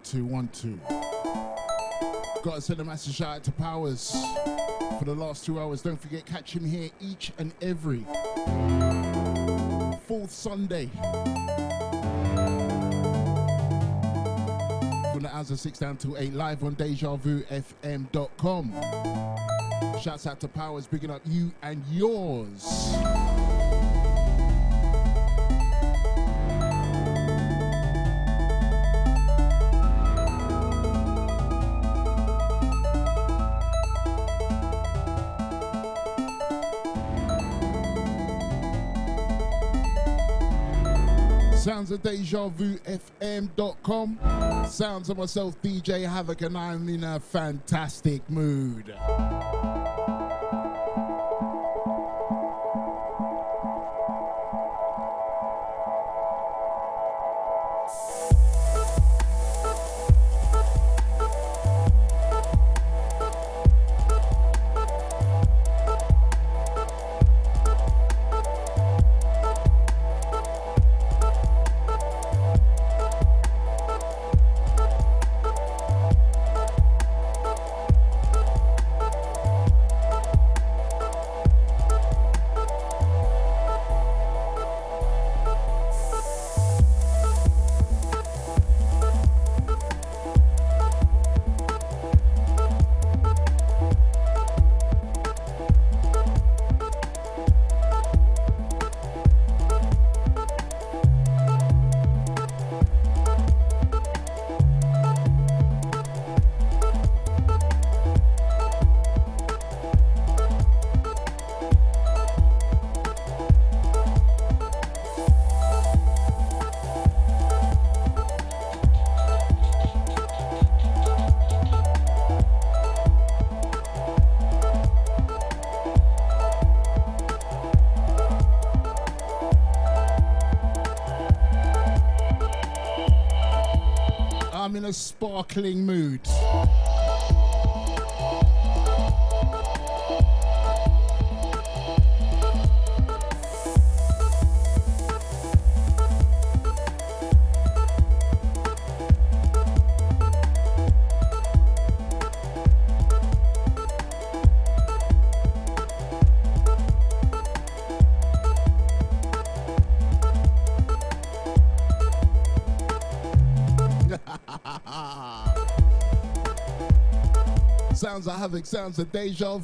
One, two, one, two. Gotta send a massive shout out to Powers for the last two hours. Don't forget, catch him here each and every fourth Sunday. From the hours of 6 down to 8, live on DejaVuFM.com. Shouts out to Powers, bigging up you and yours. Sounds of DejaVuFM.com. Sounds of myself, DJ Havoc, and I'm in a fantastic mood. og Kling Havoc, sounds of Deja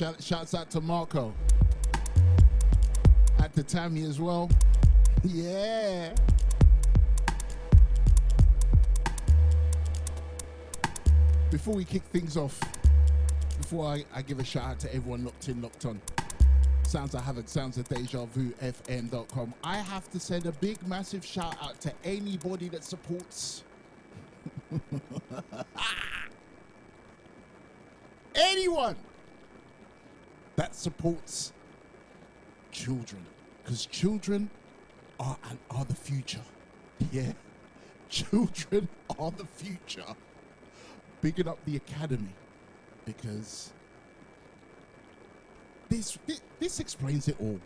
Shout, shouts out to Marco. At the Tammy as well. Yeah. Before we kick things off, before I, I give a shout out to everyone locked in, locked on, Sounds of Havoc, Sounds of Deja Vu, FM.com. I have to send a big, massive shout out to anybody that supports. Ah! Anyone that supports children because children are and are the future. Yeah, children are the future. Bigging up the academy because this this, this explains it all.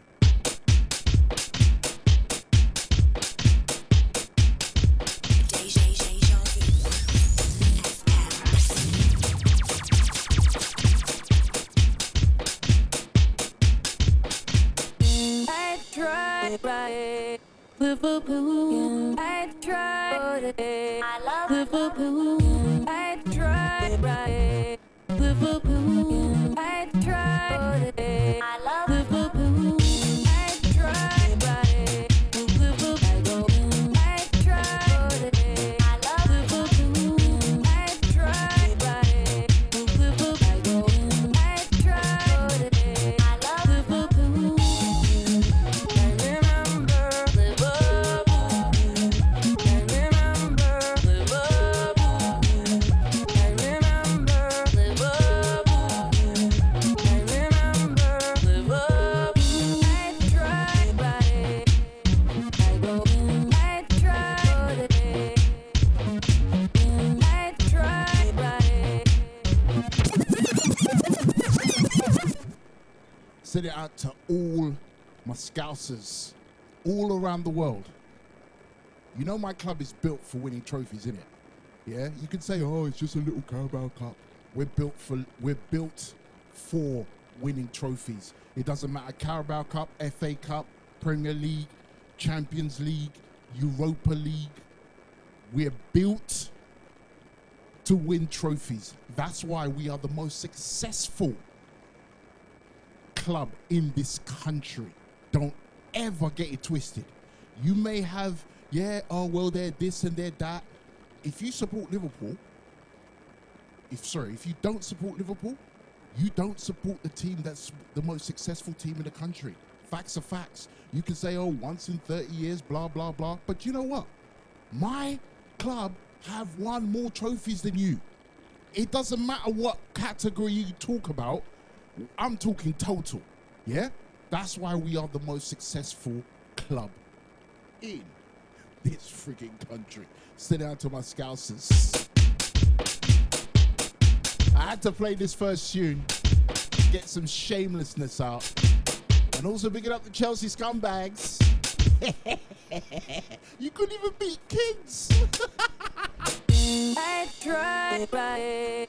Liverpool. I my scousers all around the world. You know my club is built for winning trophies, isn't it? Yeah? You can say, oh, it's just a little Carabao Cup. We're built for we're built for winning trophies. It doesn't matter Carabao Cup, FA Cup, Premier League, Champions League, Europa League. We're built to win trophies. That's why we are the most successful club in this country. Don't ever get it twisted. You may have, yeah, oh well, they're this and they're that. If you support Liverpool, if sorry, if you don't support Liverpool, you don't support the team that's the most successful team in the country. Facts are facts. You can say, oh, once in 30 years, blah, blah, blah. But you know what? My club have won more trophies than you. It doesn't matter what category you talk about. I'm talking total. Yeah? That's why we are the most successful club in this freaking country. Sit down to my scousers. I had to play this first tune, get some shamelessness out, and also pick it up the Chelsea scumbags. you couldn't even beat kids. I tried by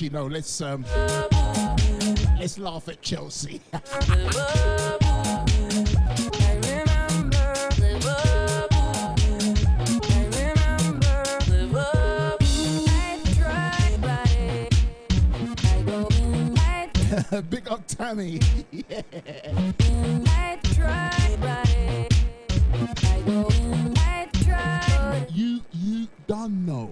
Actually, no. Let's um, let's laugh at Chelsea. Big up Tammy. yeah. You you don't know.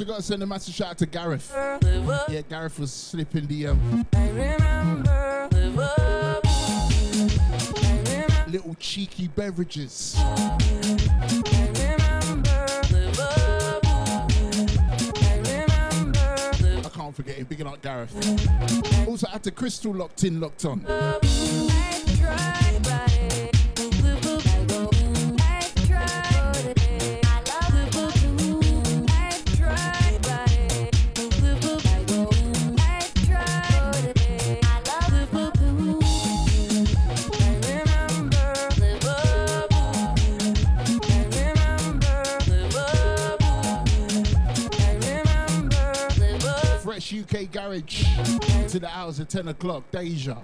Also got to send a massive shout out to Gareth. Yeah, Gareth was slipping the um, little cheeky beverages. I can't forget him. Big up Gareth. Also had to Crystal locked in, locked on. Garage to the hours at 10 o'clock. Deja.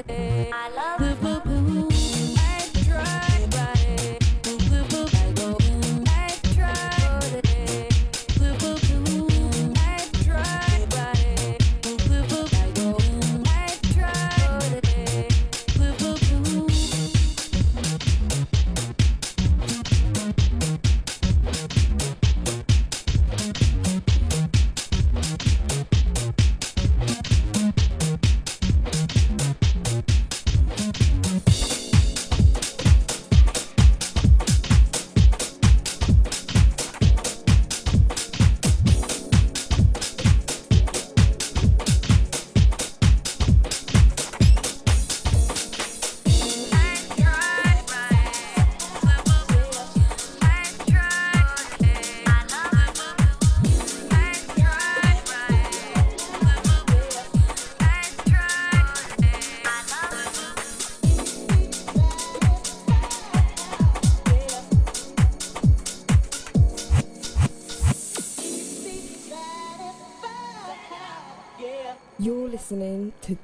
You're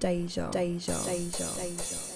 listening to Deja. Deja. Deja. Deja. Thank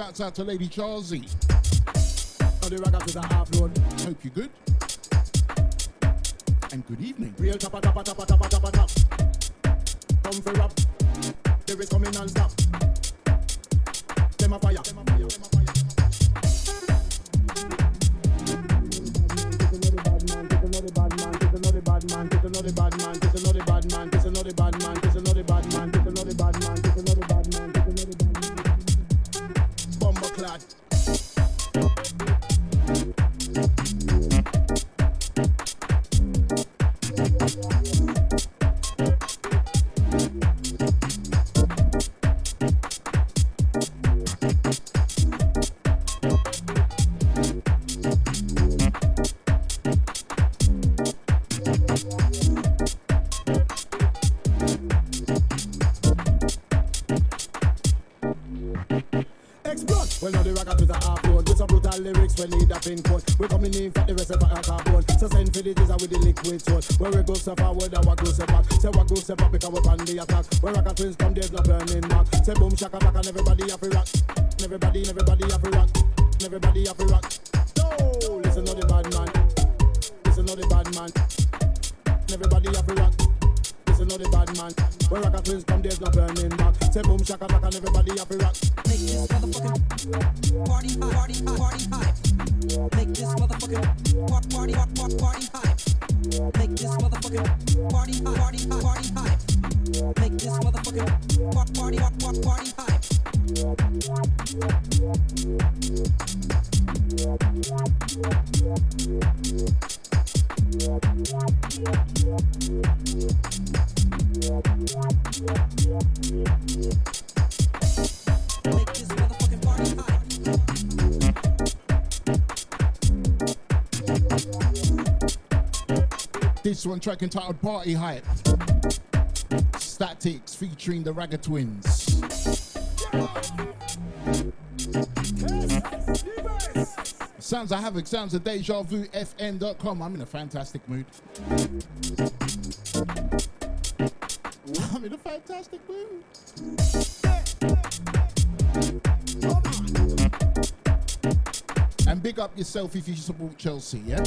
Shouts out to Lady Charlesy. Now oh, the rocker to the half load. Hope you're good. And good evening. Real tappa tappa tappa tappa tappa tap. Come for rap. There is coming non stop. Them a fire. Them a fire. Them a fire. Lyrics, we need a pin code. We coming in for the rest of our cardboard. So send for the teaser with the liquid soul. When we go so far, forward, our go step back. Say what go step back because we on the attack. When Ragga twins come, there's no burning back. Say boom, shaka back and everybody have to rock. Everybody, everybody have to rock. Everybody have to This one track entitled Party Hype. Statix featuring the Ragga Twins. Sounds of Havoc, sounds of Deja Vu FM.com. I'm in a fantastic mood. I'm in a fantastic mood. And big up yourself if you support Chelsea, yeah?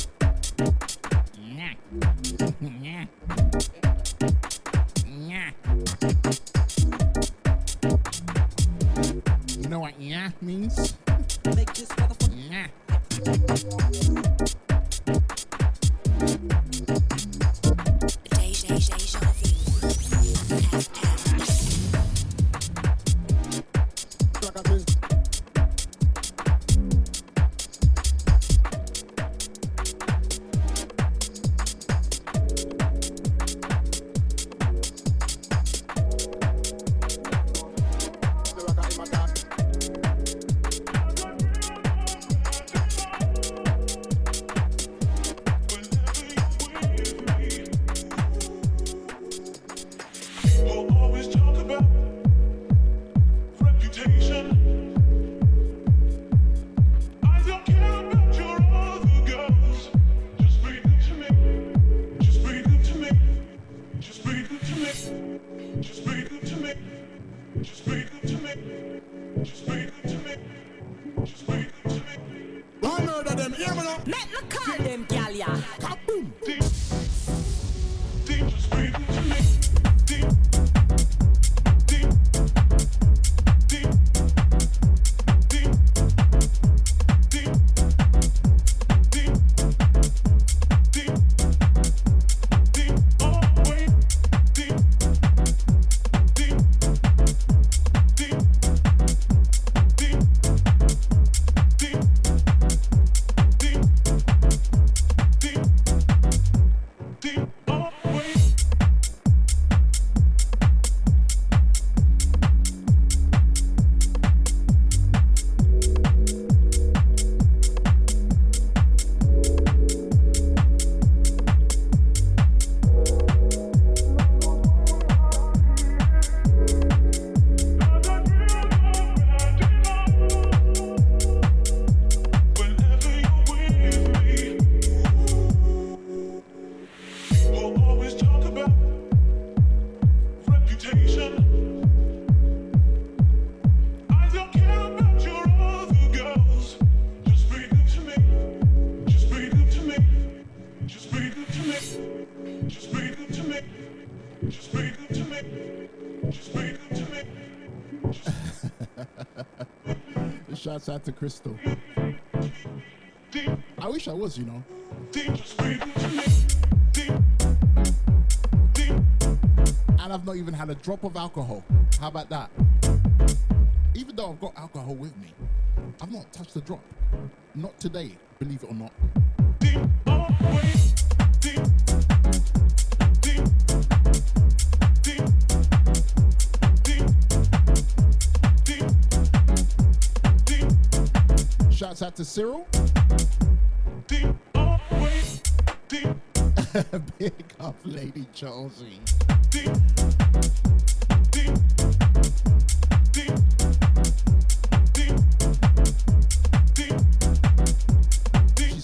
Crystal. I wish I was, you know. And I've not even had a drop of alcohol. How about that? Even though I've got alcohol with me, I've not touched a drop. Not today, believe it or not. Shouts out to Cyril. Big up, Lady. She's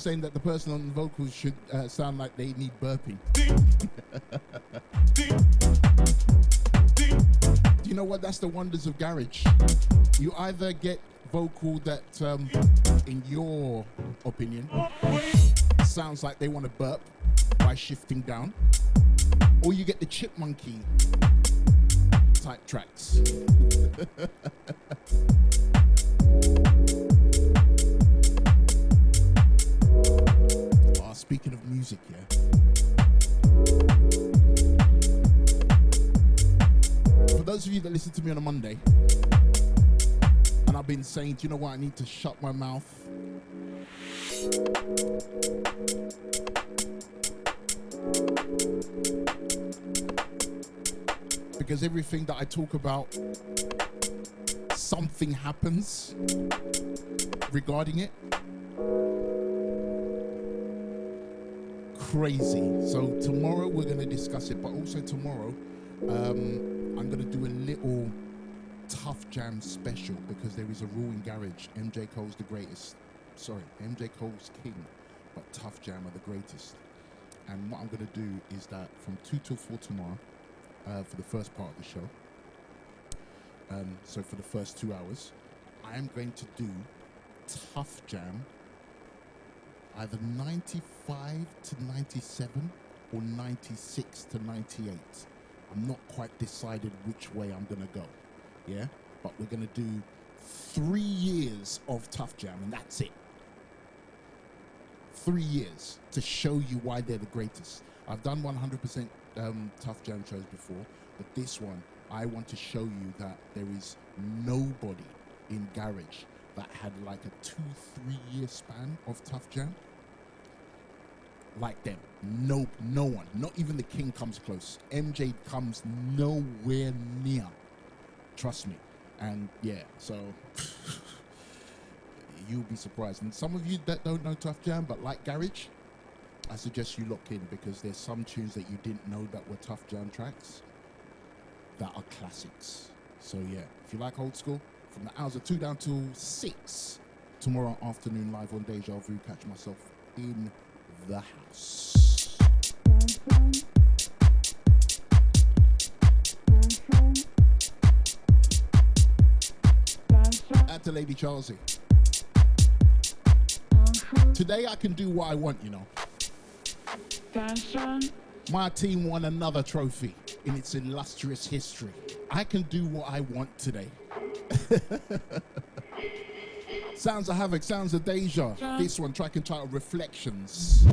saying that the person on the vocals should uh, sound like they need burping. Do you know what? That's the wonders of garage. You either get vocal that, um, in your opinion, sounds like they want to burp by shifting down, or you get the chipmunky type tracks. Ah, speaking of music, yeah. For those of you that listen to me on a Monday, I've been saying, do you know what? I need to shut my mouth. Because everything that I talk about, something happens regarding it. Crazy. So tomorrow we're going to discuss it, but also tomorrow um, I'm going to do a little Tough Jam special because there is a rule in Garage. MJ Cole's the greatest. Sorry, MJ Cole's king, but Tough Jam are the greatest. And what I'm going to do is that from 2 till 4 tomorrow, uh, for the first part of the show, um, so for the first two hours, I am going to do Tough Jam either 95 to 97 or 96 to 98. I'm not quite decided which way I'm going to go. Yeah? But we're going to do three years of Tough Jam, and that's it. Three years to show you why they're the greatest. I've done 100% um, Tough Jam shows before, but this one, I want to show you that there is nobody in Garage that had like a two, three year span of Tough Jam like them. No, no one. Not even the king comes close. MJ comes nowhere near. Trust me. And yeah, so you'll be surprised. And some of you that don't know Tough Jam but like Garage, I suggest you look in because there's some tunes that you didn't know that were Tough Jam tracks that are classics. So yeah, if you like old school, from the hours of two down to six tomorrow afternoon live on Deja Vu, catch myself in the house. At the Lady Charlesy. Uh-huh. Today I can do what I want, you know. My team won another trophy in its illustrious history. I can do what I want today. sounds of Havoc, sounds of Deja. This one, track entitled Reflections.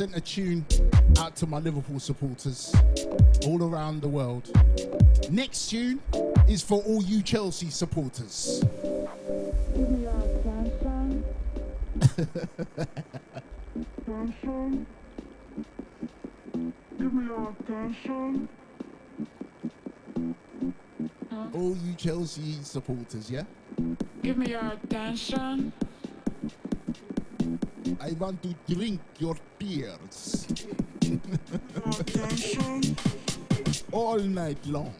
Sent a tune out to my Liverpool supporters all around the world. Next tune is for all you Chelsea supporters. Give me your attention. Attention. Give me your attention. All you Chelsea supporters, yeah? Give me your attention. I want to drink your tears all night long.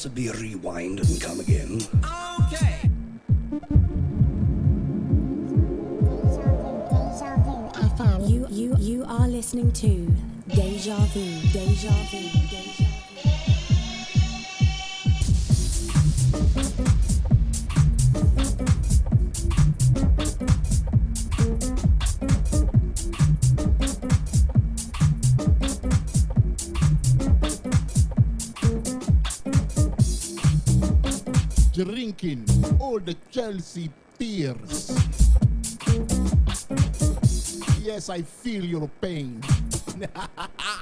Possibly rewind and come again? You, you, you are listening to Deja Vu. Deja Vu. The Chelsea tears. Yes, I feel your pain.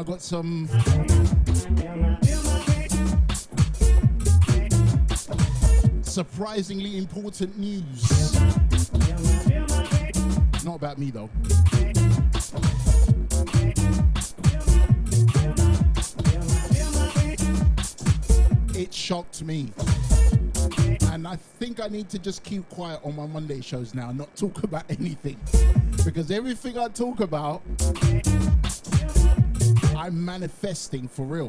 I got some surprisingly important news. Not about me though. It shocked me. And I think I need to just keep quiet on my Monday shows now, not talk about anything. Because everything I talk about, I'm manifesting for real.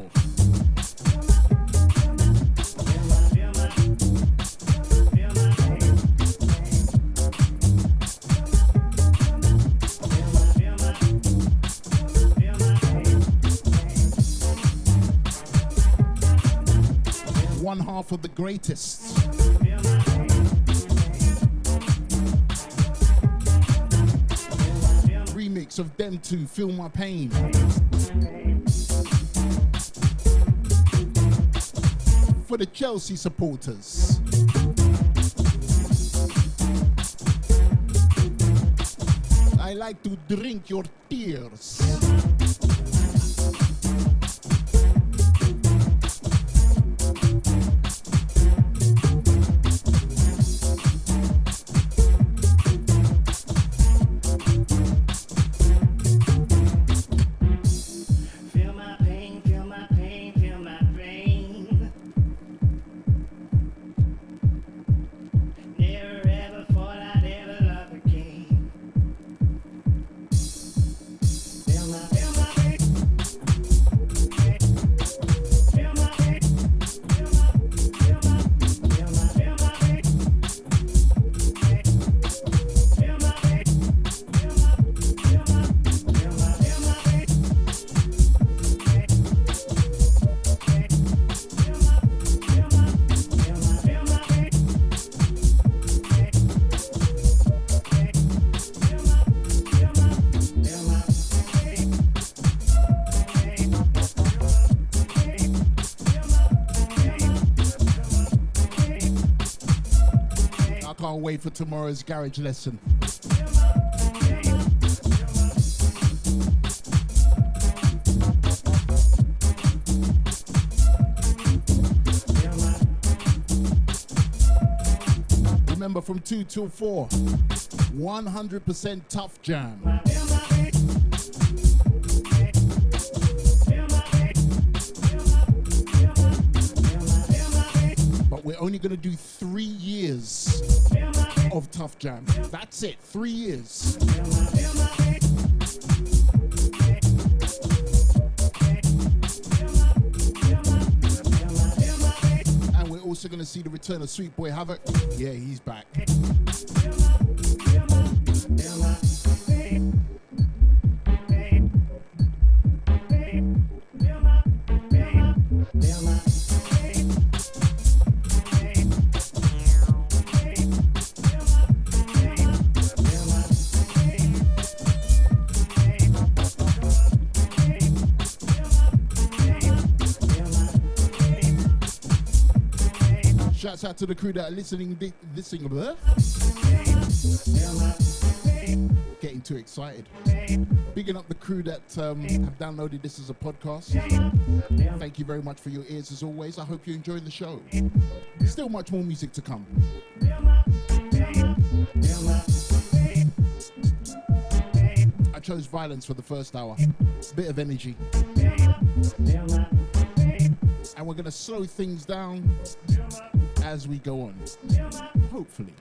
One half of the greatest. Remix of them two, Feel My Pain. For the Chelsea supporters. I like to drink your tears. Wait for tomorrow's garage lesson. Remember from 2 till 4, 100% tough jam. But we're only going to do tough jam. That's it, three years. And we're also going to see the return of Sweet Boy Havoc. Yeah, he's back. Shouts out to the crew that are listening, thi- listening, blah. Getting too excited. Bigging up the crew that um, have downloaded this as a podcast. Thank you very much for your ears as always. I hope you're enjoying the show. Still much more music to come. I chose violence for the first hour. Bit of energy. And we're going to slow things down as we go on. Hopefully.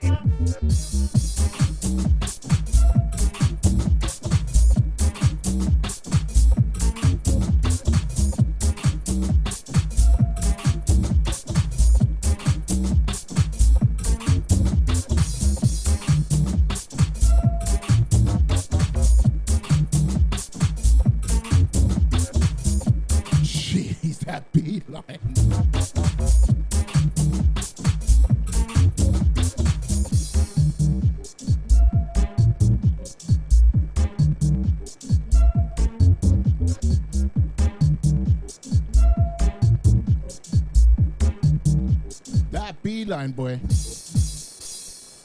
Beeline, boy.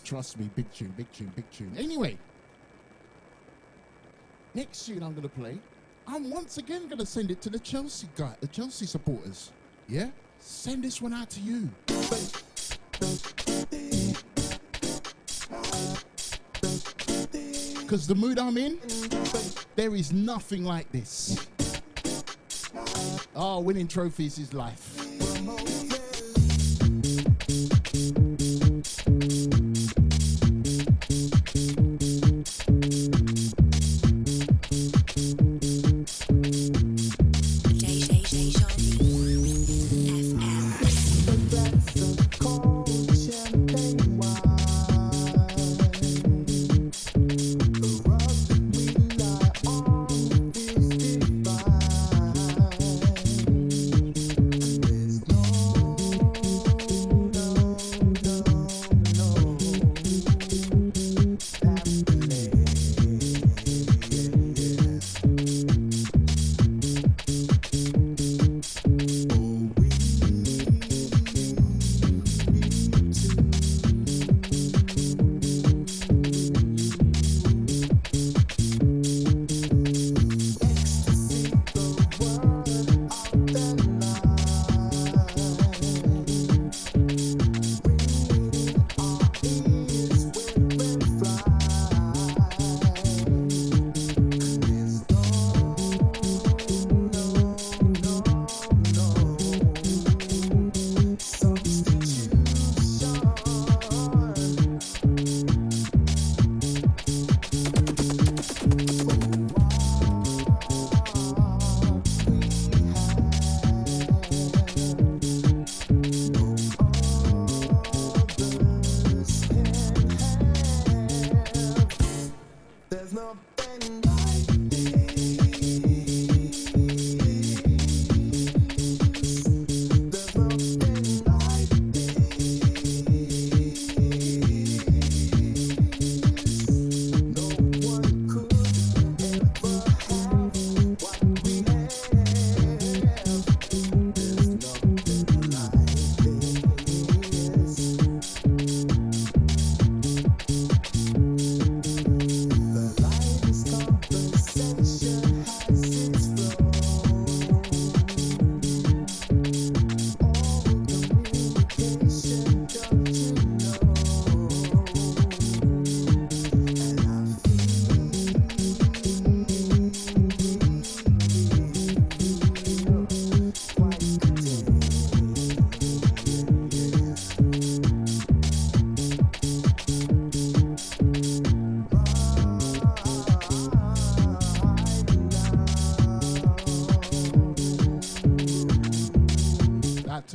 Trust me, big tune, big tune, big tune. Anyway, next tune I'm gonna play, I'm once again gonna send it to the Chelsea guy, the Chelsea supporters. Yeah? Send this one out to you. Because the mood I'm in, there is nothing like this. Oh, winning trophies is life.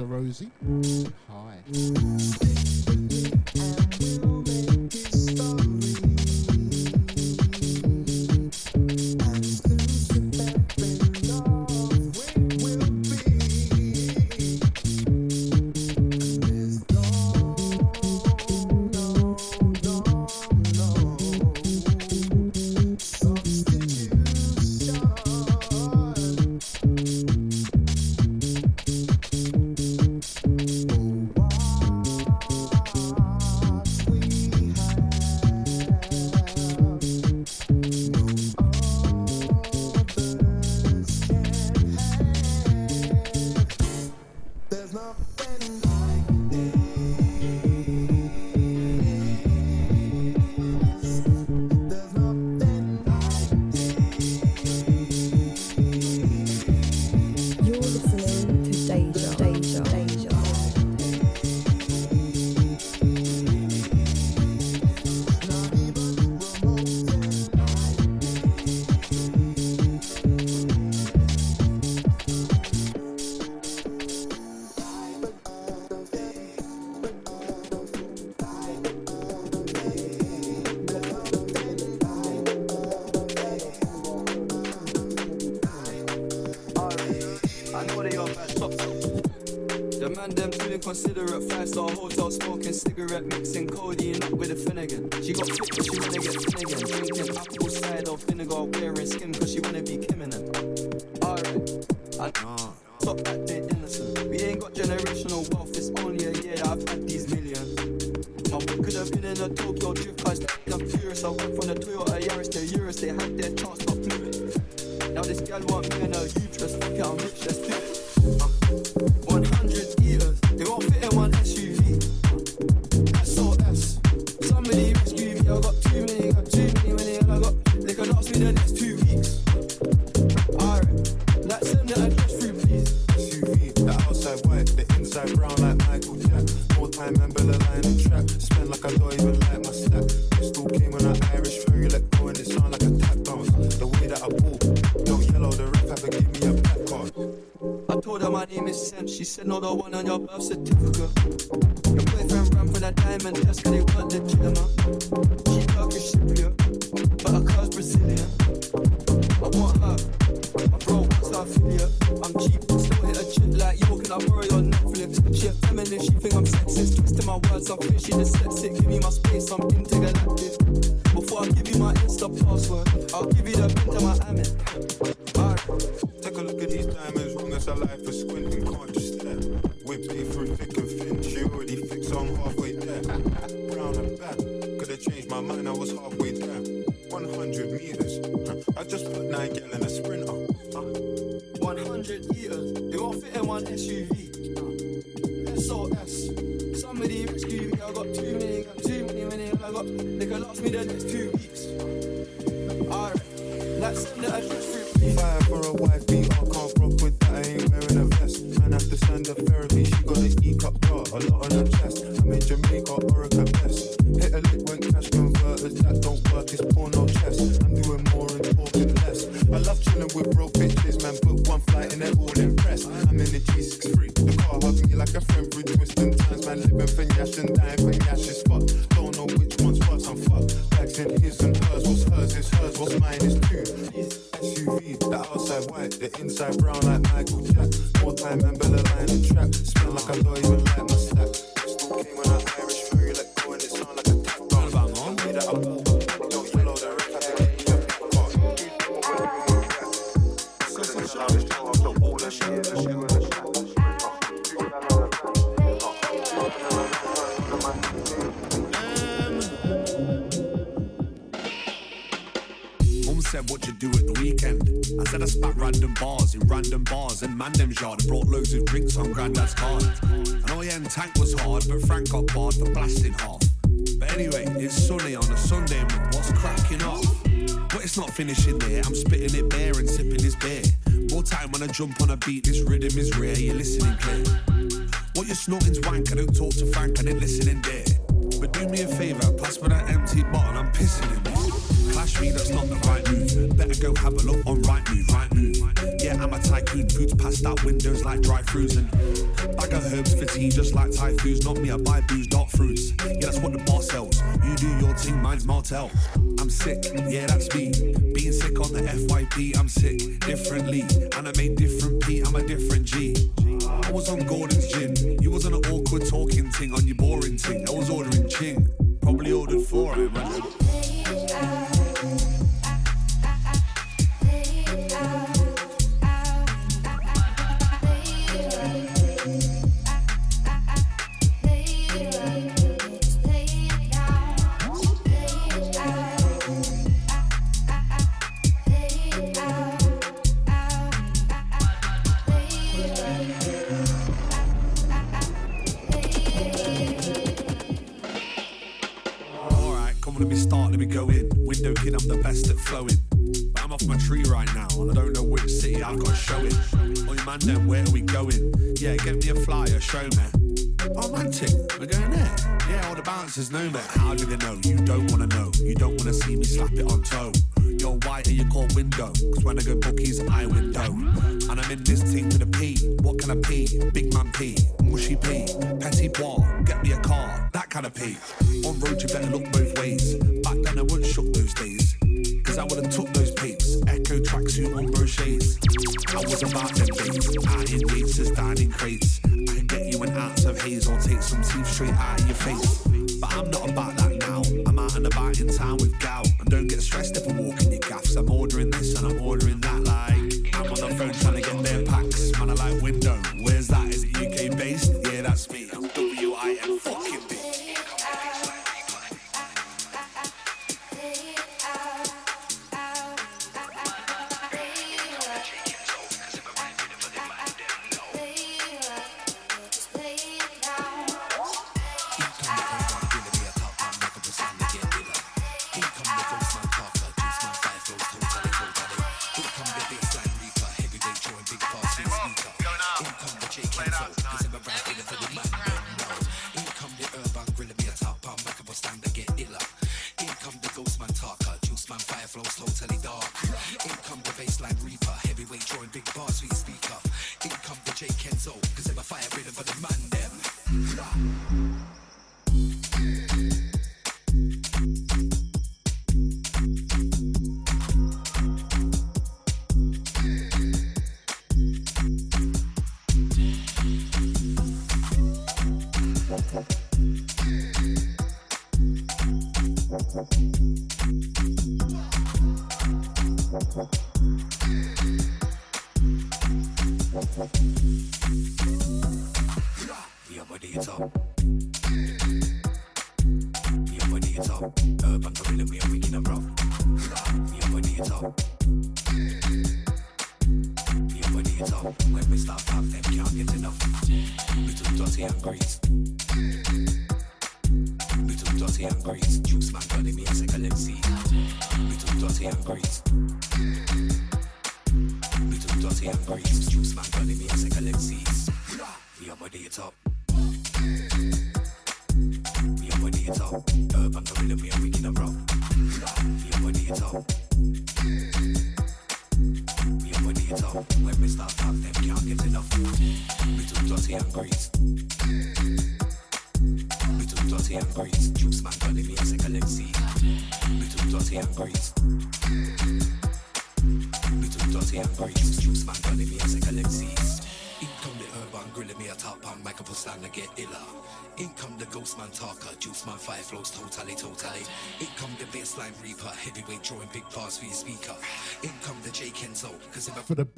Rosie. Considerate, five star hotel smoking cigarette, mixing codeine up with a Finnegan. She got she told her my name is Sam. She said, No, the one on your birth certificate. Your boyfriend ran for that diamond test, cause they weren't legitimate. She Turkish Cypriot, but her car's Brazilian. I want her, my bro wants her affiliate. I'm cheap, still hit a chick like, Yo, can I borrow your Netflix? She a feminist, she think I'm sexist. Twisting my words, I'm she dyslexic. Give me my space, I'm intergalactic. Before I give you my Insta password, I'll give you the pin to my Amex. Life for squinting, can't just stare. Whip me through thick and thin, she already fixed, I'm halfway there. Brown and bad, could have changed my mind, I was halfway there. 100 meters, I just put nine gal in a sprinter. Uh, 100 years, they won't fit in one SUV. Bars in random bars and man them yard. I brought loads of drinks on Grandad's card. And yeah, and Tank was hard, but Frank got barred for blasting half. But anyway, it's sunny on a Sunday, mum. What's cracking off? But it's not finishing there. I'm spitting it bare and sipping this beer. More time when I jump on a beat, this rhythm is rare. You're listening clear. What you're snorting's wank. I don't talk to Frank, I didn't listen there. But do me a favour, dry bag of herbs for tea, just like foods. Not me, I buy booze, not fruits. Yeah, that's what the bar sells. You do your thing, mine's Martell. I'm sick, yeah, that's me. Being sick on the FYP, I'm sick differently. And I made different P, I'm a different G. I was on Gordon's gin. You was on an awkward talking The know me. How do they know? You don't wanna know. You don't wanna see me slap it on toe. You're white and you call window. Cause when I go bookies, I window. And I'm in this team to the P. What can I P? Big man P. Mushy P. Petty bois. Get me a car. That kind of P. On road, you better look both ways. Back then, I wouldn't shook those days. Cause I would've took those peeps. Ecko tracksuit on brochets. I was about them days. Out in races, down in crates. I can get you an ounce of haze or take some teeth straight out of your face. But I'm not about that now. I'm out and about in town with gal. And don't get stressed if I walk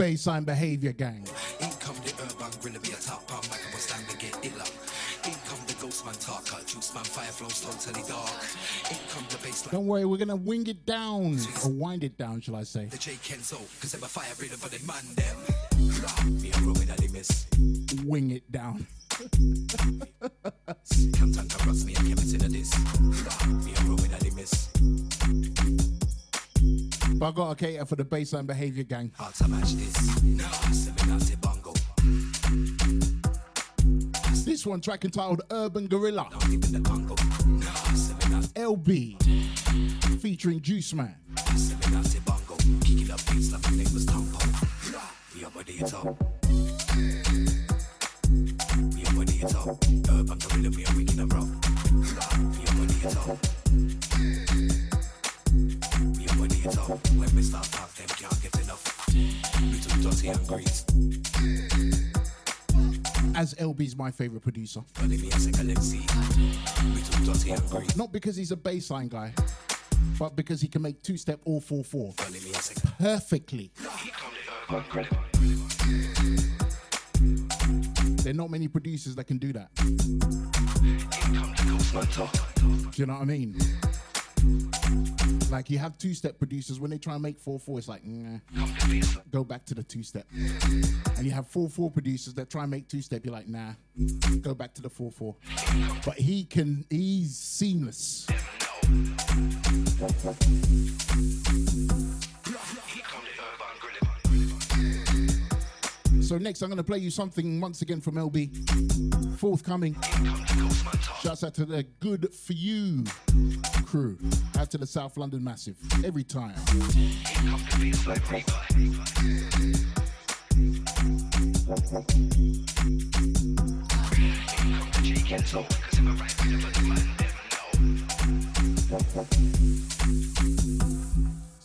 bassline behavior gang. in come the urban me a top on microphone stand to get. In come the ghost man talker, juice man fire flows totally dark. In come the bassline. Don't worry, we're gonna wing it down. Or wind it down, shall I say. The J Kenzo, cause I'm a fire breather for the man them. Me a roaming at the miss. Wing it down. But I gotta cater for the bassline behavior gang. Hard to match this. No, This one track entitled Urban Gorilla. Don't give me the Congo. No, LB featuring Juice Man. Seminati bongo. Kicking up beats like my name was Tompo. Your body it up. We body it up. Urban gorilla, we are wicked and rough. We are body it up. We are body it up. When we start talk, them can't get enough. Too dirty and grease. As LB's my favorite producer. Body me as a galaxy. We too dirty and grease. Not because he's a bassline guy, but because he can make two step all four four Body me as a perfectly. urban gorilla. There are not many producers that can do that. Come the ghost man talk. Do you know what I mean? Like you have two step producers when they try and make four four, it's like nah, go back to the two step. And you have four four producers that try and make two step, you're like nah, go back to the four four. But he can, he's seamless. So next, I'm gonna play you something once again from LB, forthcoming. Shouts out to the Good For You crew, out to the South London Massive. Every time.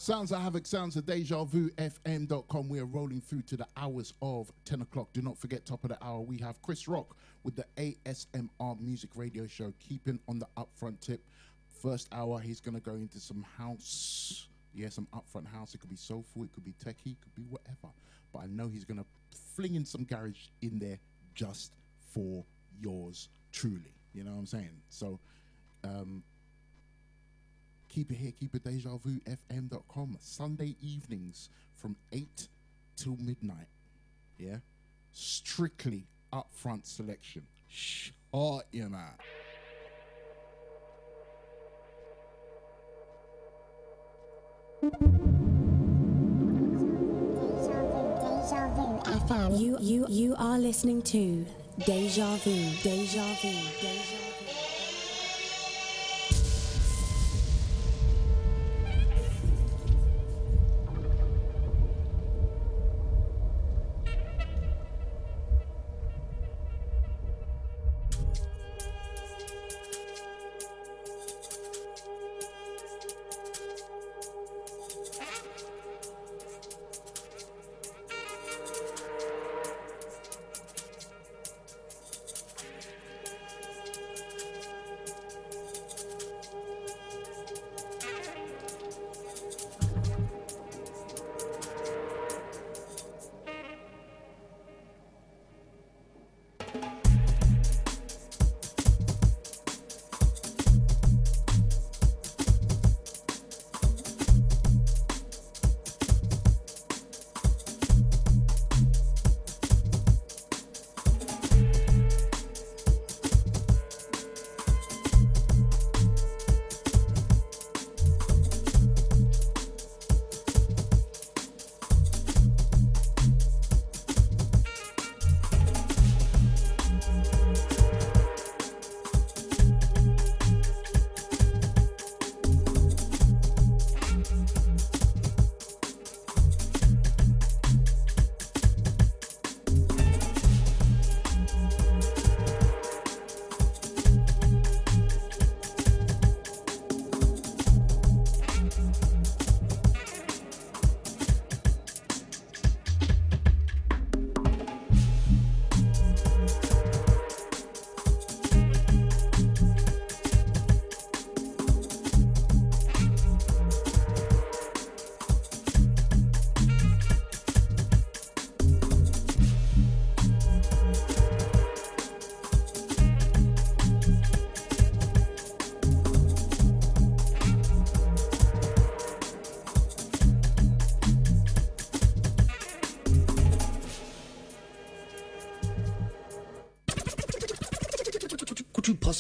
Sounds of Havoc, sounds of Deja Vu FM.com. We are rolling through to the hours of 10 o'clock. Do not forget, top of the hour, we have Chris Rock with the ASMR Music Radio Show, keeping on the upfront tip. First hour, he's going to go into some house. Yeah, some upfront house. It could be soulful, it could be techie, it could be whatever. But I know he's going to fling in some garage in there just for yours truly. You know what I'm saying? So, um, keep it here, keep it deja vu fm.com. Sunday evenings from 8 till midnight. Yeah? Strictly upfront selection. Shut your mouth. FM. You you you are listening to Deja Vu. Deja Vu. Deja Vu.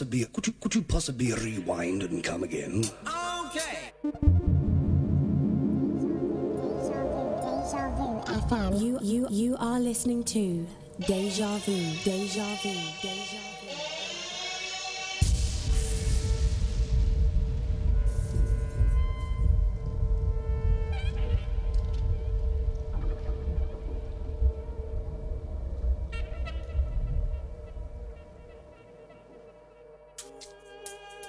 Possibly could you could you possibly rewind and come again? FM. You you you are listening to Deja Vu. Deja Vu. Deja Vu.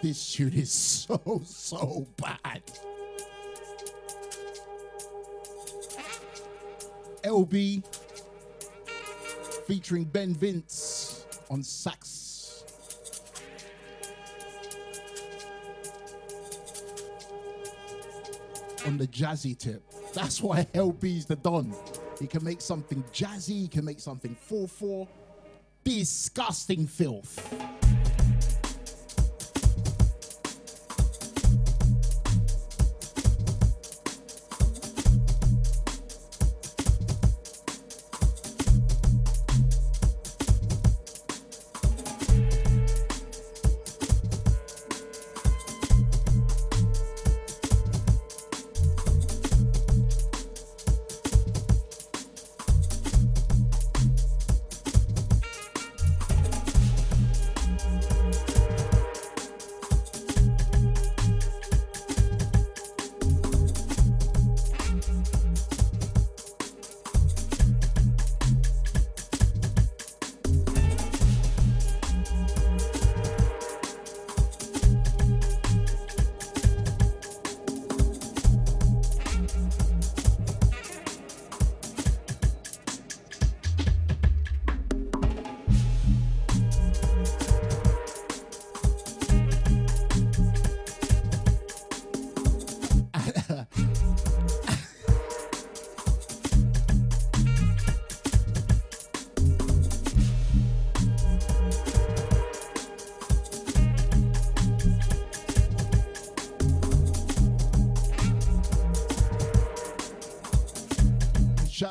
This tune is so, so bad. LB featuring Ben Vince on sax. On the jazzy tip. That's why LB's the Don. He can make something jazzy, he can make something 4 4. Disgusting filth.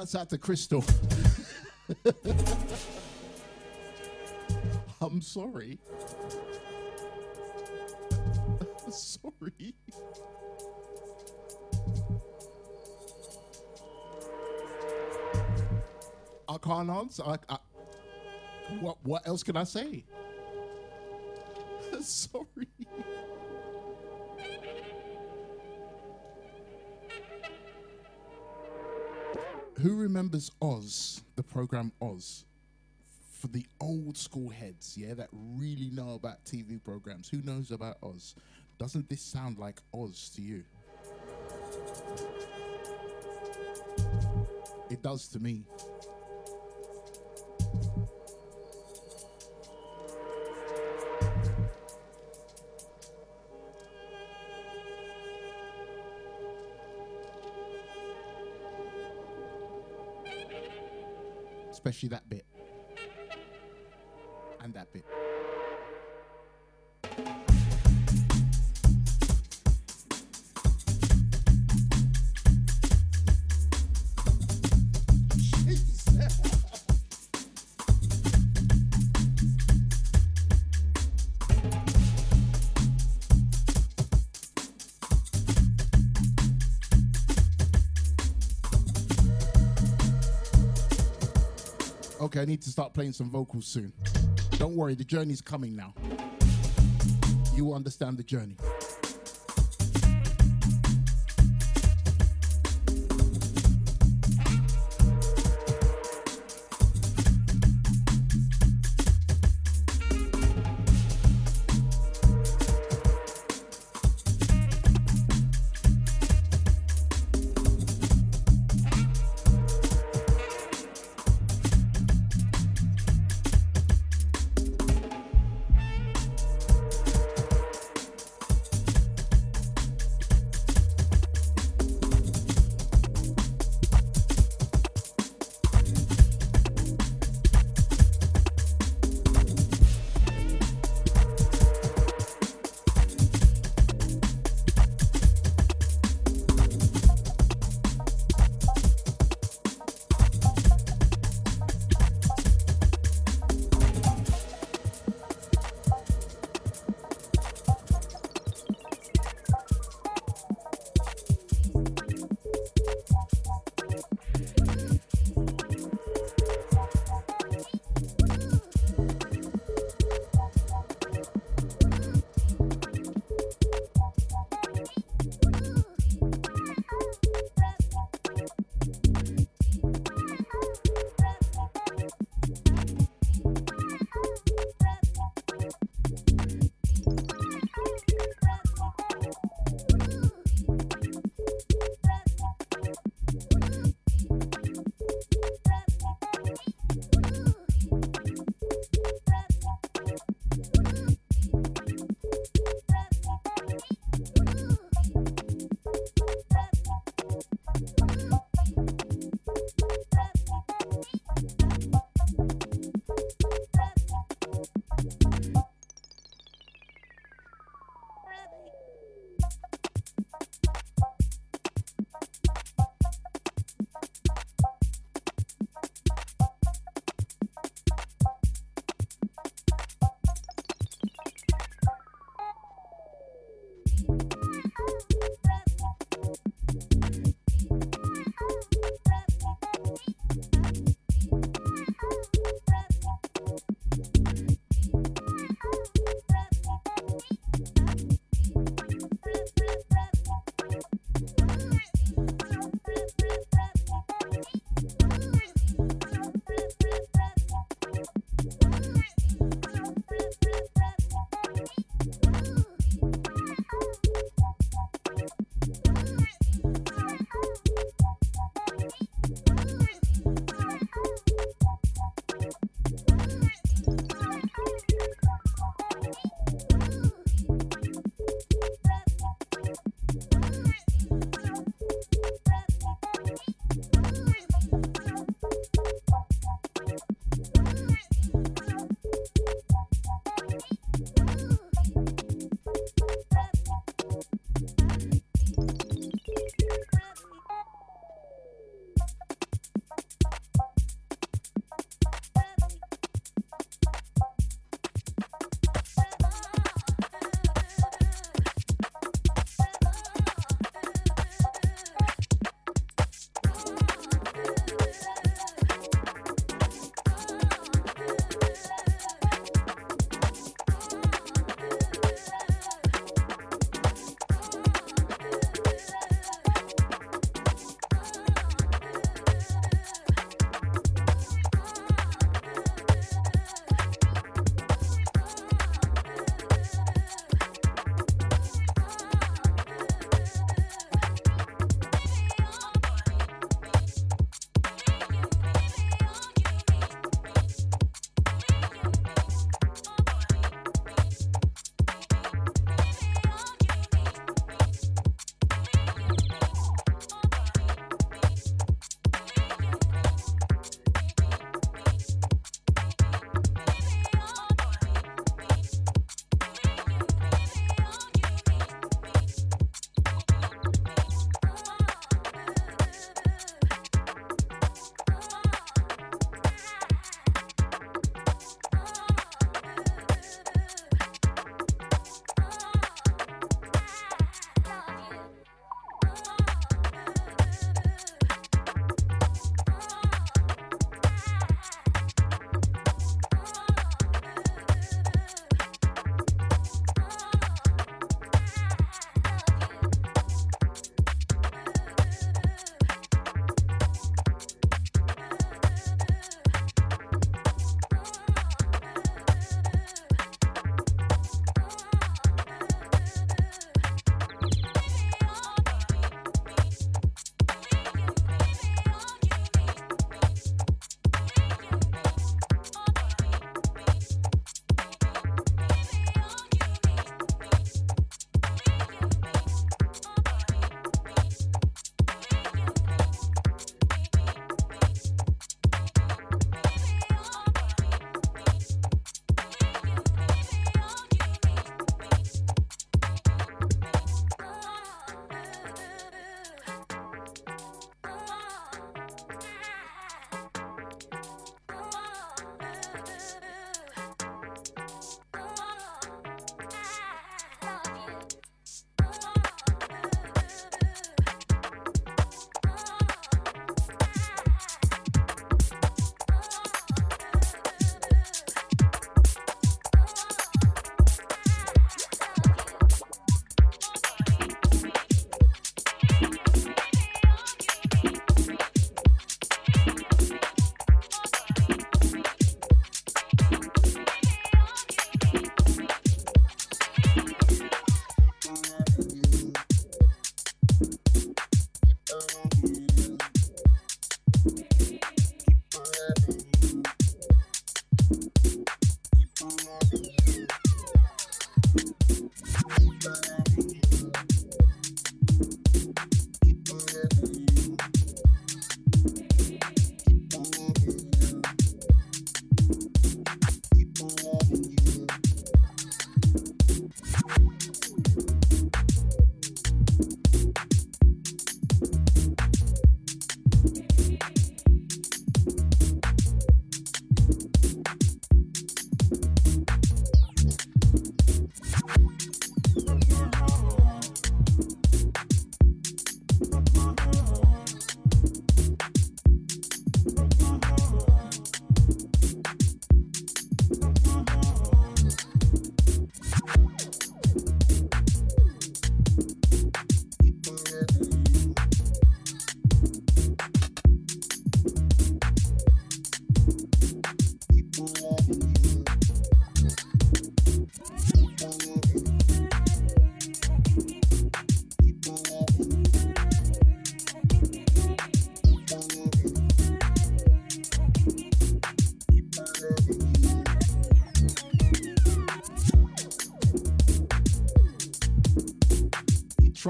Shouts out to Crystal. I'm sorry. sorry. I can't answer. I, I, what what else can I say? sorry. Who remembers Oz, the program Oz? For the old school heads, yeah, that really know about TV programs. Who knows about Oz? Doesn't this sound like Oz to you? It does to me. Especially that bit. And that bit. Okay, I need to start playing some vocals soon. Don't worry, the journey's coming now. You understand the journey.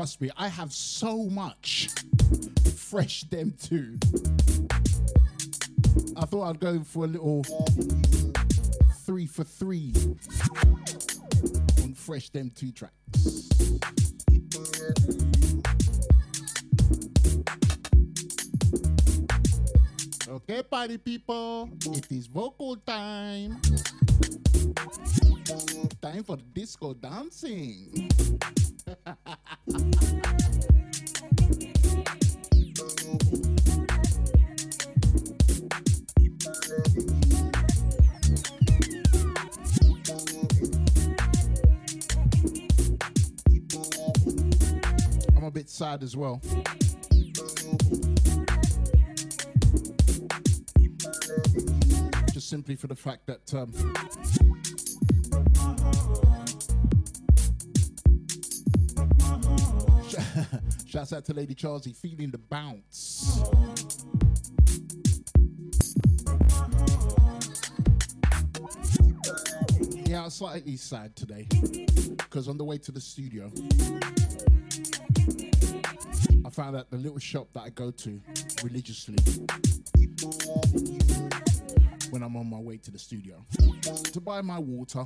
Trust me, I have so much fresh Dem 2. I thought I'd go for a little three for three on fresh Dem 2 tracks. Okay, party people, it is vocal sad as well. Just simply for the fact that um, Shouts out to Lady Charlie, feeling the bounce. Yeah, I'm slightly sad today because on the way to the studio, found out the little shop that I go to religiously when I'm on my way to the studio to buy my water,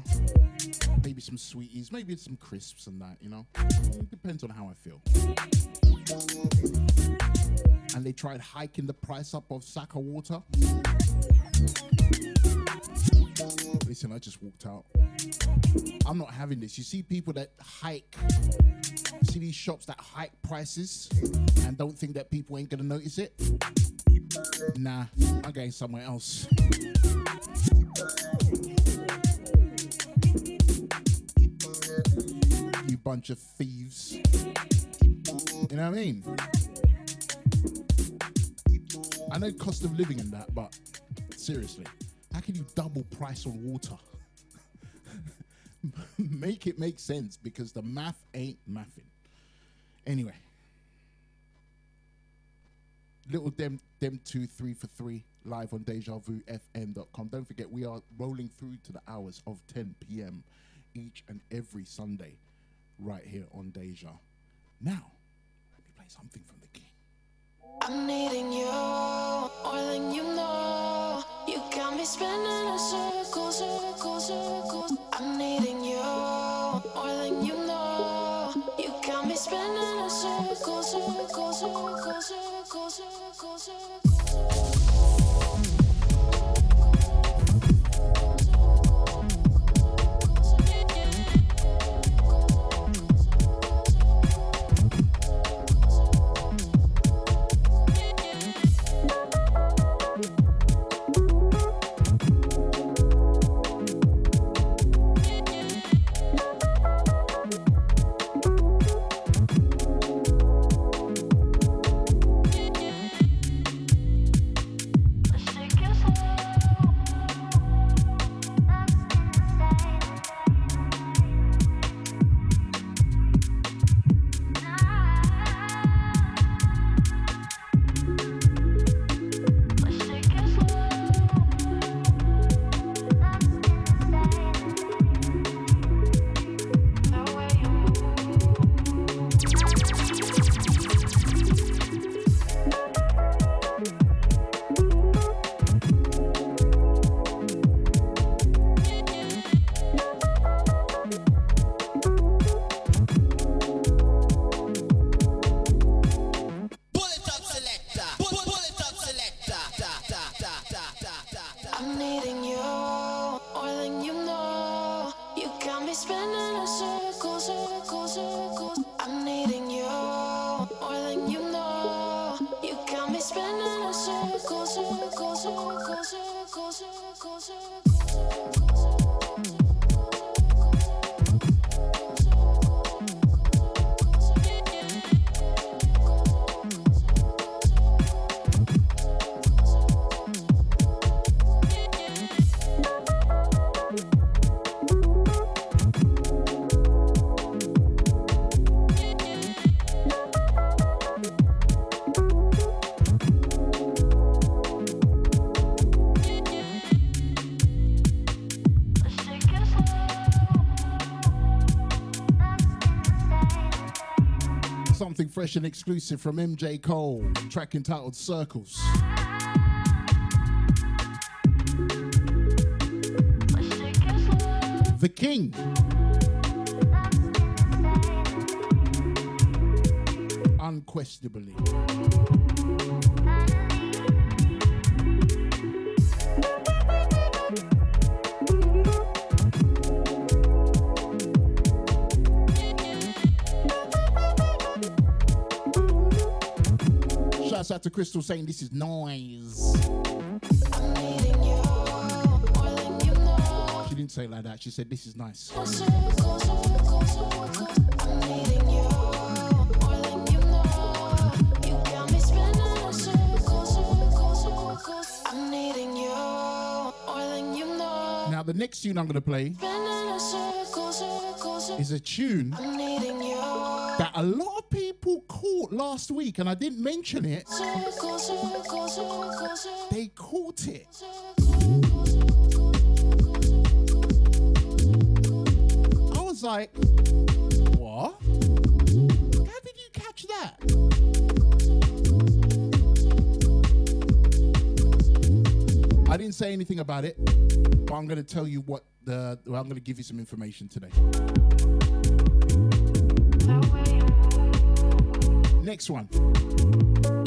maybe some sweeties, maybe some crisps and that, you know. It depends on how I feel. And they tried hiking the price up of Saka water. Listen, I just walked out. I'm not having this. You see people that hike, see these shops that hike prices and don't think that people ain't gonna notice it? Nah, I'm going somewhere else. You bunch of thieves. You know what I mean? I know cost of living and that, but seriously, how can you double price on water? make it make sense because the math ain't mathing. Anyway, little them Dem 2 three for three live on DejaVuFM.com. Don't forget we are rolling through to the hours of 10 p.m. each and every Sunday, right here on Deja. Now, let me play something from the King. I'm needing you more than you know. Got me spinning in circles, circles, circles. I'm needing you more than you know. You got me spinning in circles, circles, circles, circles, circles, circles. Something fresh and exclusive from MJ Cole, track entitled Circles. The King. Unquestionably. Shouts out to Crystal saying this is noise. She didn't say like that. She said this is nice. Now the next tune I'm gonna play is a tune that a lot last week, and I didn't mention it. They caught it. I was like, what? How did you catch that? I didn't say anything about it, but I'm going to tell you what the. Well, I'm going to give you some information today. Next one.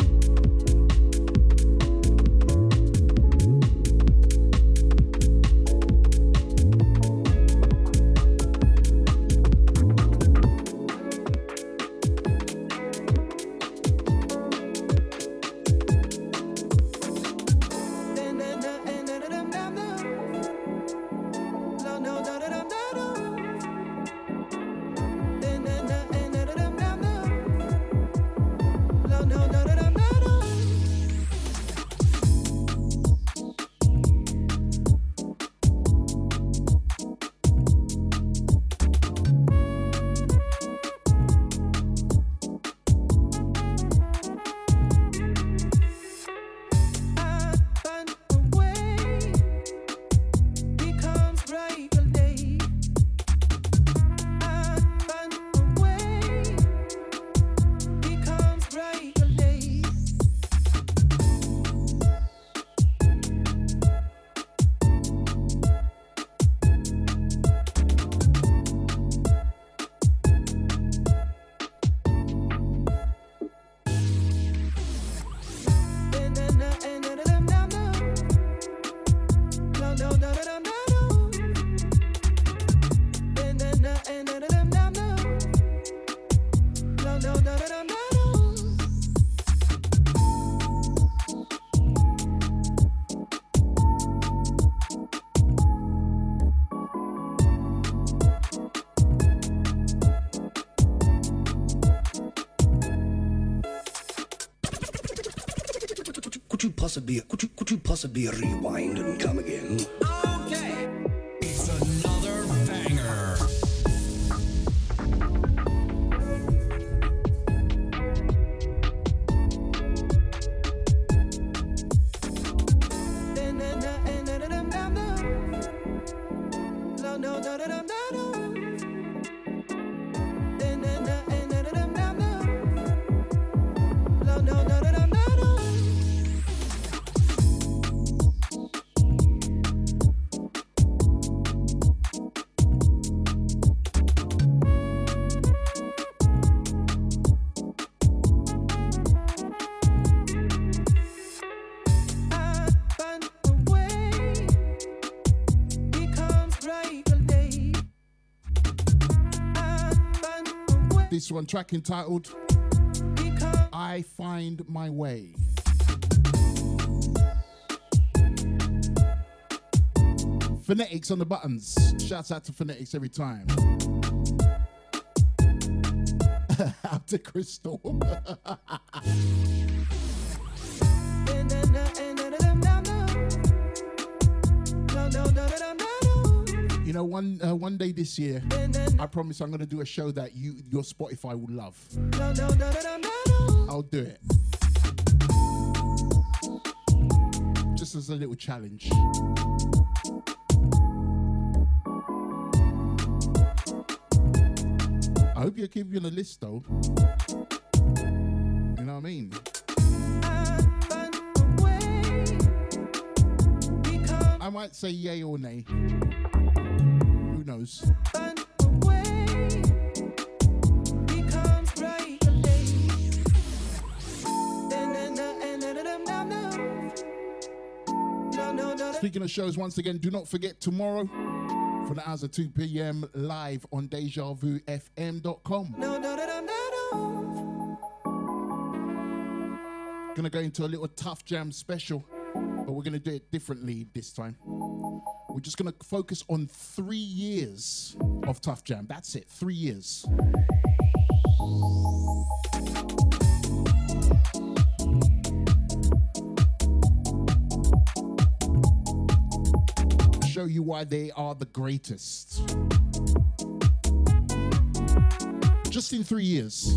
You rewind and come again? One track entitled I Find My Way. Phonetix on the buttons. Shouts out to Phonetix every time. to Crystal. know, one uh, one day this year, I promise I'm to do a show that you your Spotify will love. I'll do it. Just as a little challenge. I hope you're keeping a list though. You know what I mean? I might say yay or nay. Speaking of shows, once again, do not forget tomorrow from the hours of 2 p.m. live on DejaVuFM.com. Gonna go into a little Tuff Jam special, but we're gonna do it differently this time. We're just gonna focus on three years of Tuff Jam. That's it, three years. Show you why they are the greatest. Just in three years.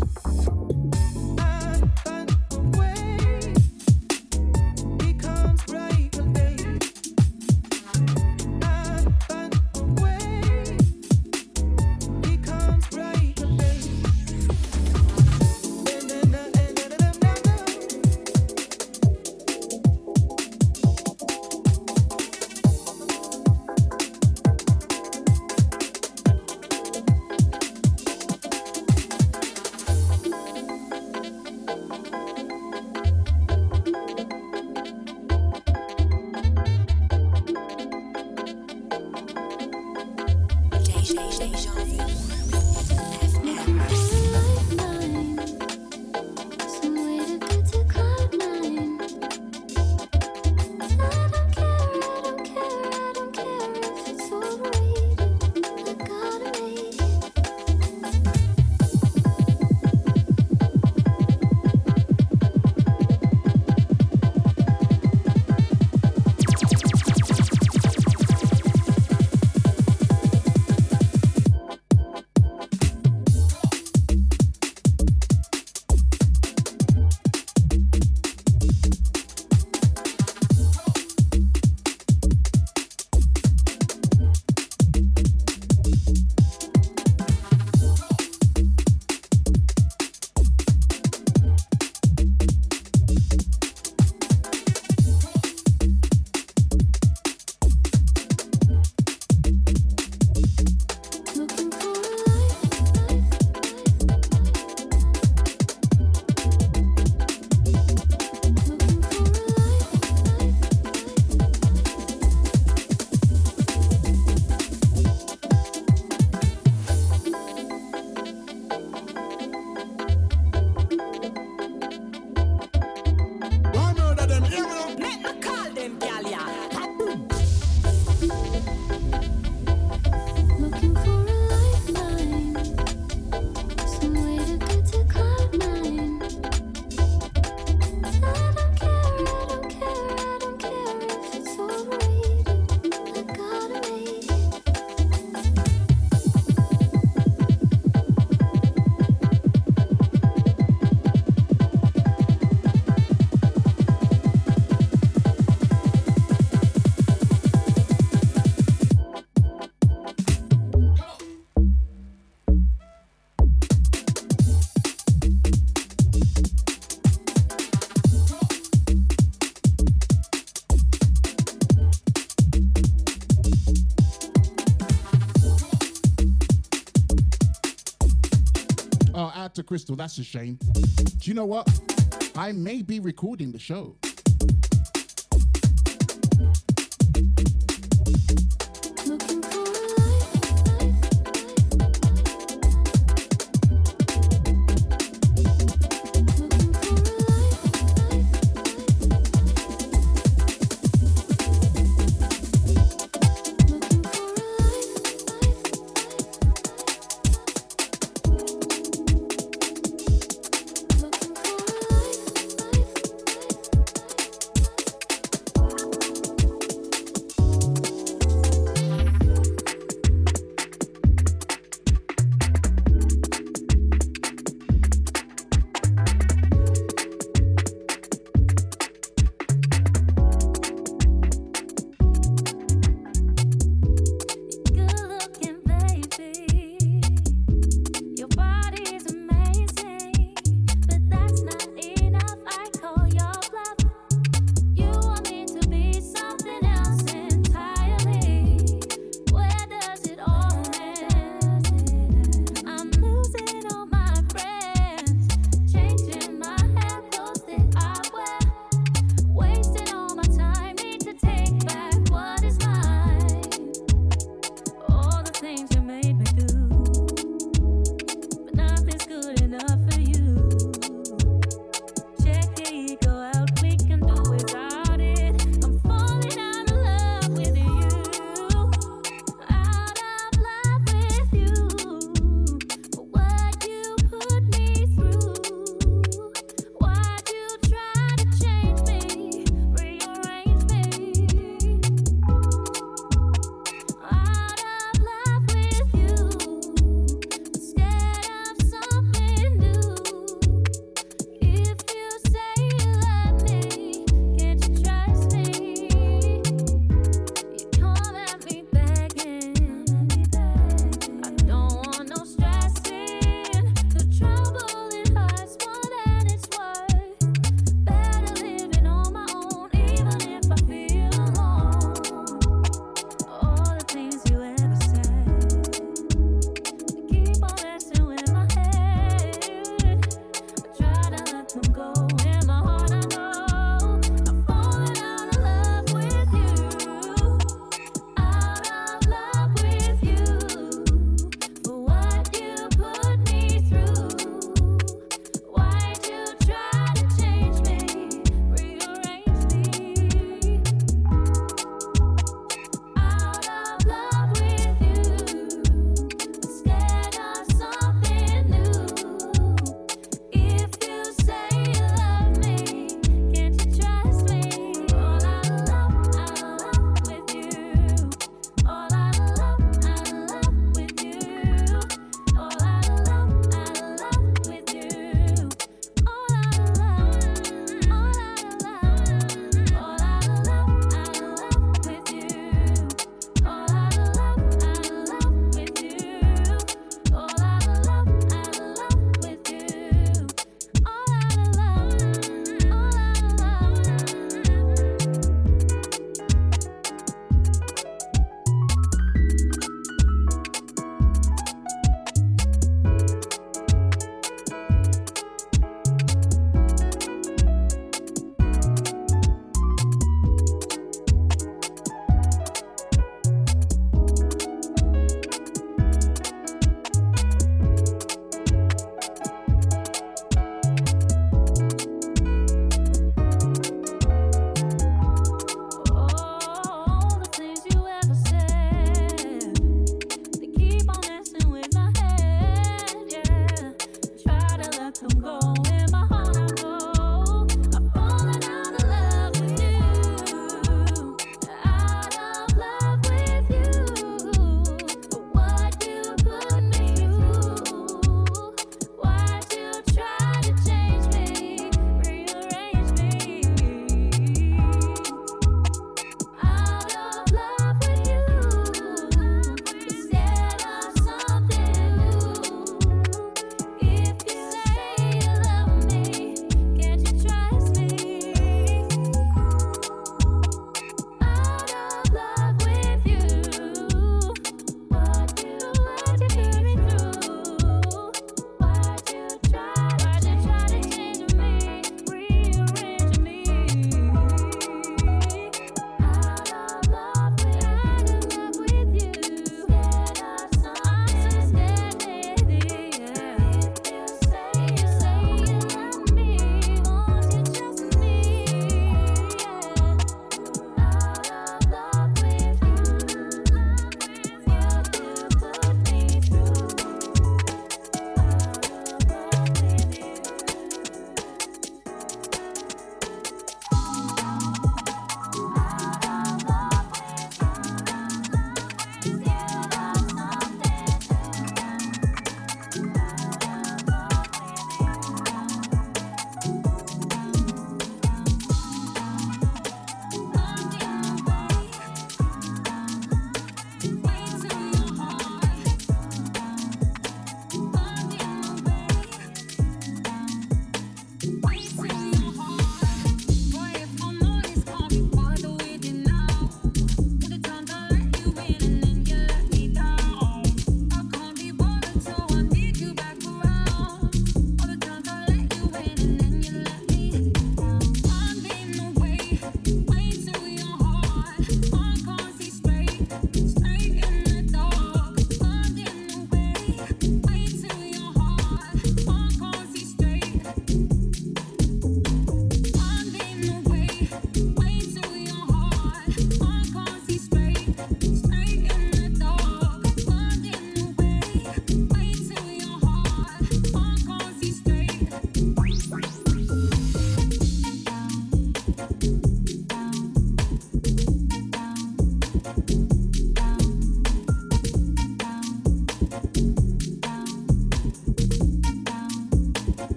Crystal. That's a shame. Do you know what? I may be recording the show.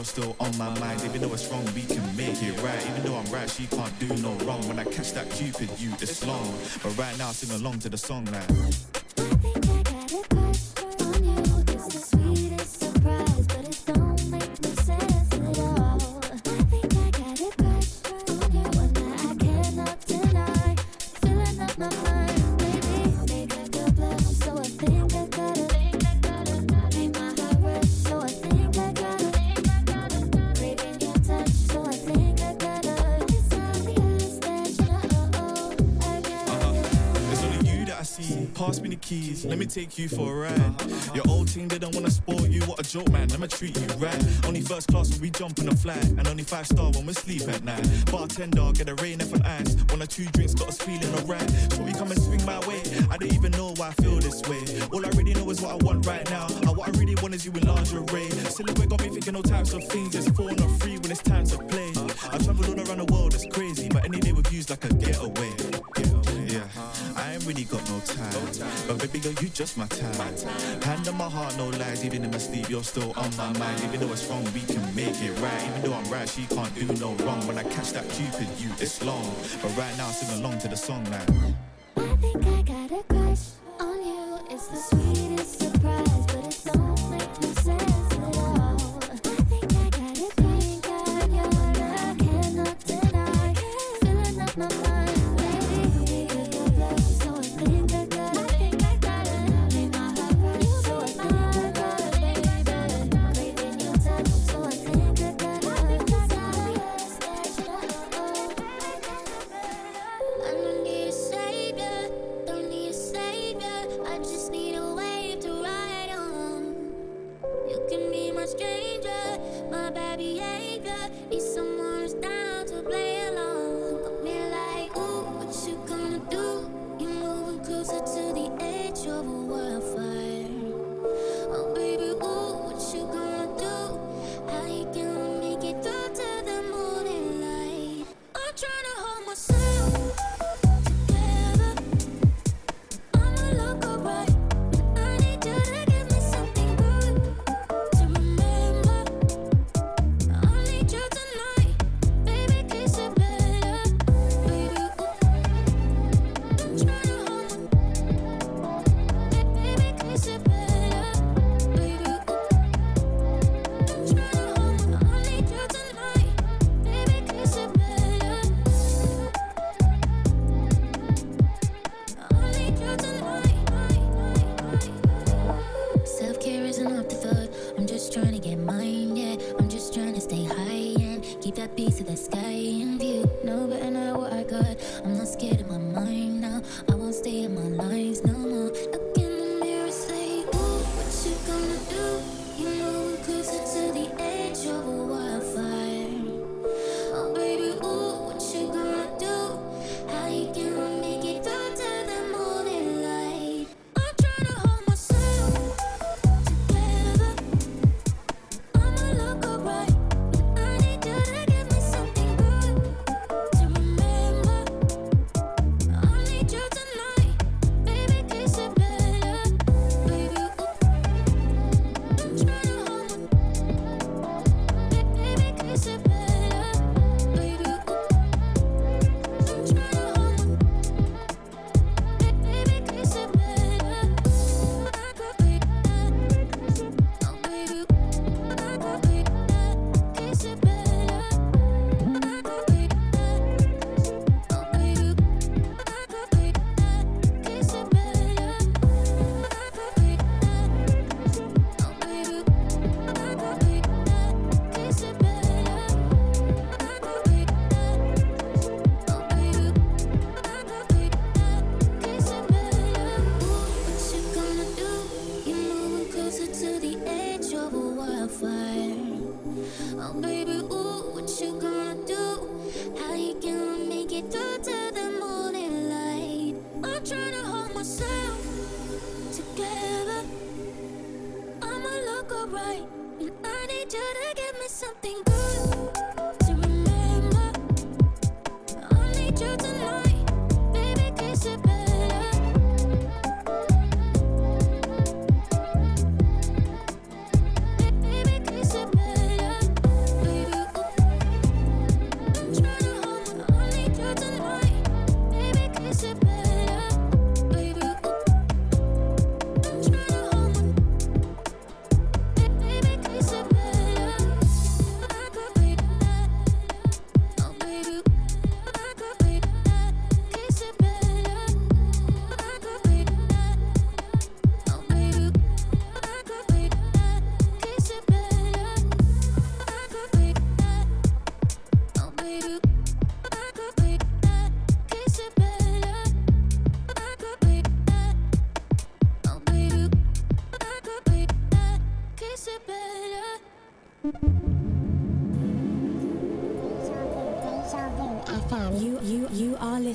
You're still on my mind. Even though it's wrong, we can make it right. Even though I'm right, she can't do no wrong. When I catch that cupid, you it's long. But right now, sing along to the song now. Take you for a ride. Your old team didn't wanna spoil you, what a joke, man. I'ma treat you right. Only first class when we jump on a flight, and only five star when we sleep at night. Bartender, get a rain F and ice. One or two drinks got us feeling alright. So we come and swing my way. I don't even know why I feel this way. All I really know is what I want right now. And what I really want is you in lingerie. Silhouette got me thinking all types of things. It's four not free when it's time to play. I traveled all around the baby girl, you just my time. Hand on my heart, no lies. Even in my sleep, you're still on my mind. Even though it's wrong, we can make it right. Even though I'm right, she can't do no wrong. When I catch that cupid, you it's long. But right now, sing along to the song now.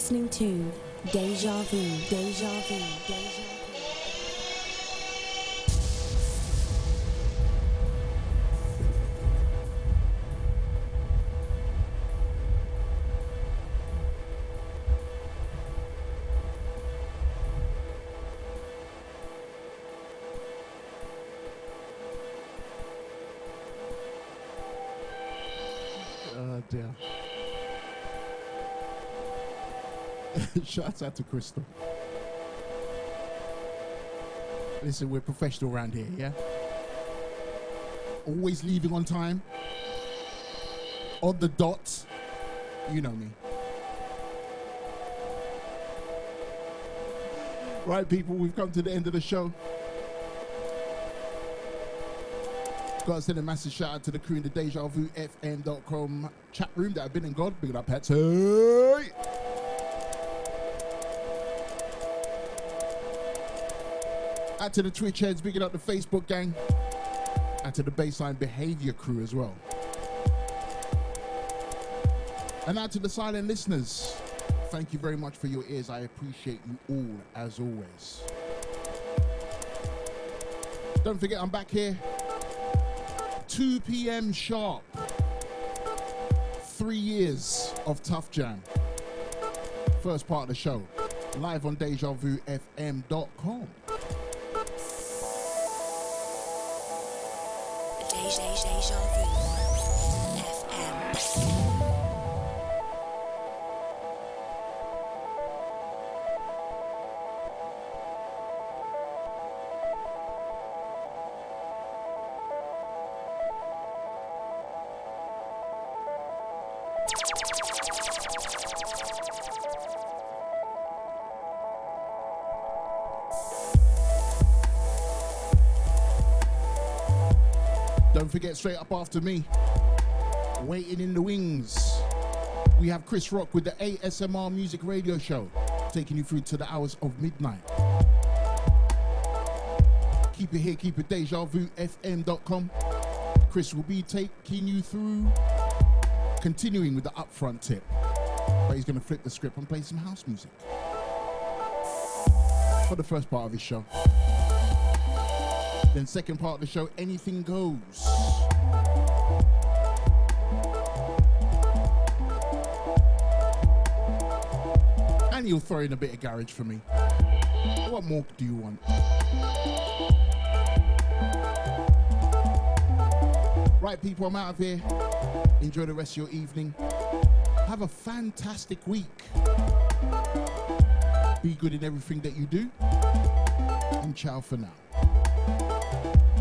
Listening to Deja Vu, Deja Vu, Deja Vu. Uh, oh dear. Shouts out to Crystal. Listen, we're professional around here, yeah? Always leaving on time. On the dot. You know me. Right, people, we've come to the end of the show. Got to send a massive shout out to the crew in the Deja Vu FM.com chat room that have been in God. Big up, Patsy. Out to the Twitch heads, big it up the Facebook gang. And to the Bassline Behavior crew as well. And out to the silent listeners. Thank you very much for your ears. I appreciate you all as always. Don't forget, I'm back here 2 p.m. sharp. Three years of Tuff Jam. First part of the show. Live on DejaVuFM.com. Don't straight up after me, waiting in the wings, we have Chris Rock with the ASMR Music Radio Show, taking you through to the hours of midnight. Keep it here, keep it DejaVuFM.com. Chris will be taking you through, continuing with the upfront tip, but he's going to flip the script and play some house music for the first part of his show. Then second part of the show, anything goes. And you'll throw in a bit of garage for me. What more do you want? Right, people, I'm out of here. Enjoy the rest of your evening. Have a fantastic week. Be good in everything that you do. And ciao for now you